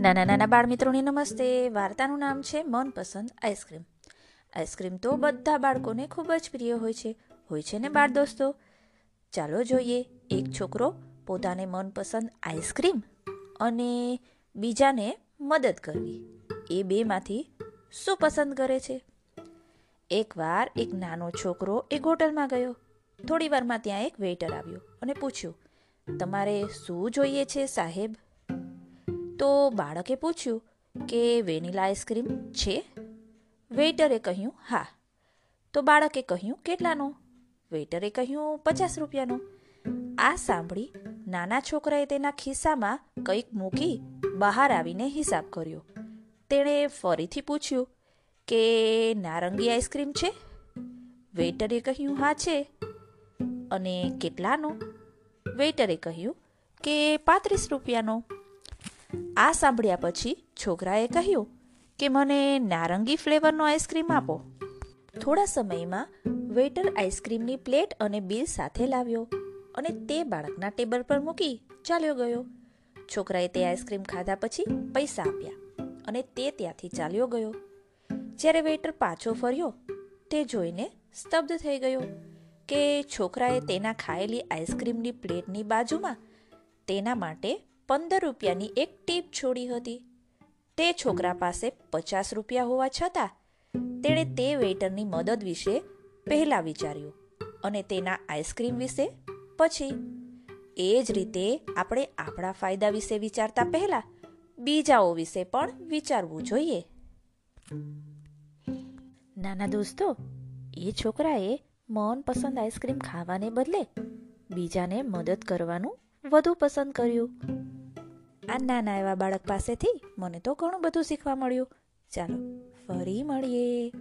નાના નાના બાળમિત્રોને નમસ્તે. વાર્તાનું નામ છે મનપસંદ આઈસ્ક્રીમ. આઈસ્ક્રીમ તો બધા બાળકોને ખૂબ જ પ્રિય હોય છે. હોય છે ને બાળ દોસ્તો? ચાલો જોઈએ. એક છોકરો પોતાને મનપસંદ આઈસ્ક્રીમ અને બીજાને મદદ કરવી. એ બેમાંથી શું પસંદ કરે છે? એકવાર એક નાનો છોકરો એક હોટલમાં ગયો. થોડી વારમાં ત્યાં એક વેઇટર આવ્યો અને પૂછ્યું, તમારે શું જોઈએ છે સાહેબ? તો બાળકે પૂછ્યું કે વેનીલા આઈસ્ક્રીમ છે? વેઇટરે કહ્યું, હા. તો બાળકે કહ્યું, કેટલાનો? વેઇટરે કહ્યું, પચાસ રૂપિયાનો. આ સાંભળી નાના છોકરાએ તેના ખિસ્સામાં કંઈક મૂકી બહાર આવીને હિસાબ કર્યો. તેણે ફરીથી પૂછ્યું, કે નારંગી આઈસ્ક્રીમ છે? વેઇટરે કહ્યું, હા, છે. અને કેટલાનો? વેઇટરે કહ્યું, કે પાંત્રીસ રૂપિયાનો. આ સાંભળ્યા પછી છોકરાએ કહ્યું કે મને નારંગી ફ્લેવરનો આઈસ્ક્રીમ આપો. થોડા સમયમાં વેઇટર આઈસ્ક્રીમની પ્લેટ અને બિલ સાથે લાવ્યો અને તે બાળકના ટેબલ પર મૂકી ચાલ્યો ગયો. છોકરાએ તે આઈસ્ક્રીમ ખાધા પછી પૈસા આપ્યા અને તે ત્યાંથી ચાલ્યો ગયો. જ્યારે વેઇટર પાછો ફર્યો, તે જોઈને સ્તબ્ધ થઈ ગયો કે છોકરાએ તેના ખાયેલી આઈસ્ક્રીમની પ્લેટની બાજુમાં તેના માટે પંદર રૂપિયાની એક ટીપ છોડી હતી. તે છોકરા પાસે પચાસ રૂપિયા હોવા છતાં તેણે તે વેઇટરની મદદ વિશે પહેલાં વિચાર્યું અને તેના આઈસ્ક્રીમ વિશે પછી. એ જ રીતે આપણે આપણા ફાયદા વિશે વિચારતા પહેલાં બીજાઓ વિશે પણ વિચારવું જોઈએ. નાના દોસ્તો, એ છોકરાએ મનપસંદ આઈસ્ક્રીમ ખાવાને બદલે બીજાને મદદ કરવાનું વધુ પસંદ કર્યું. આ નાના એવા બાળક પાસેથી મને તો ઘણું બધું શીખવા મળ્યું. ચાલો ફરી મળીએ.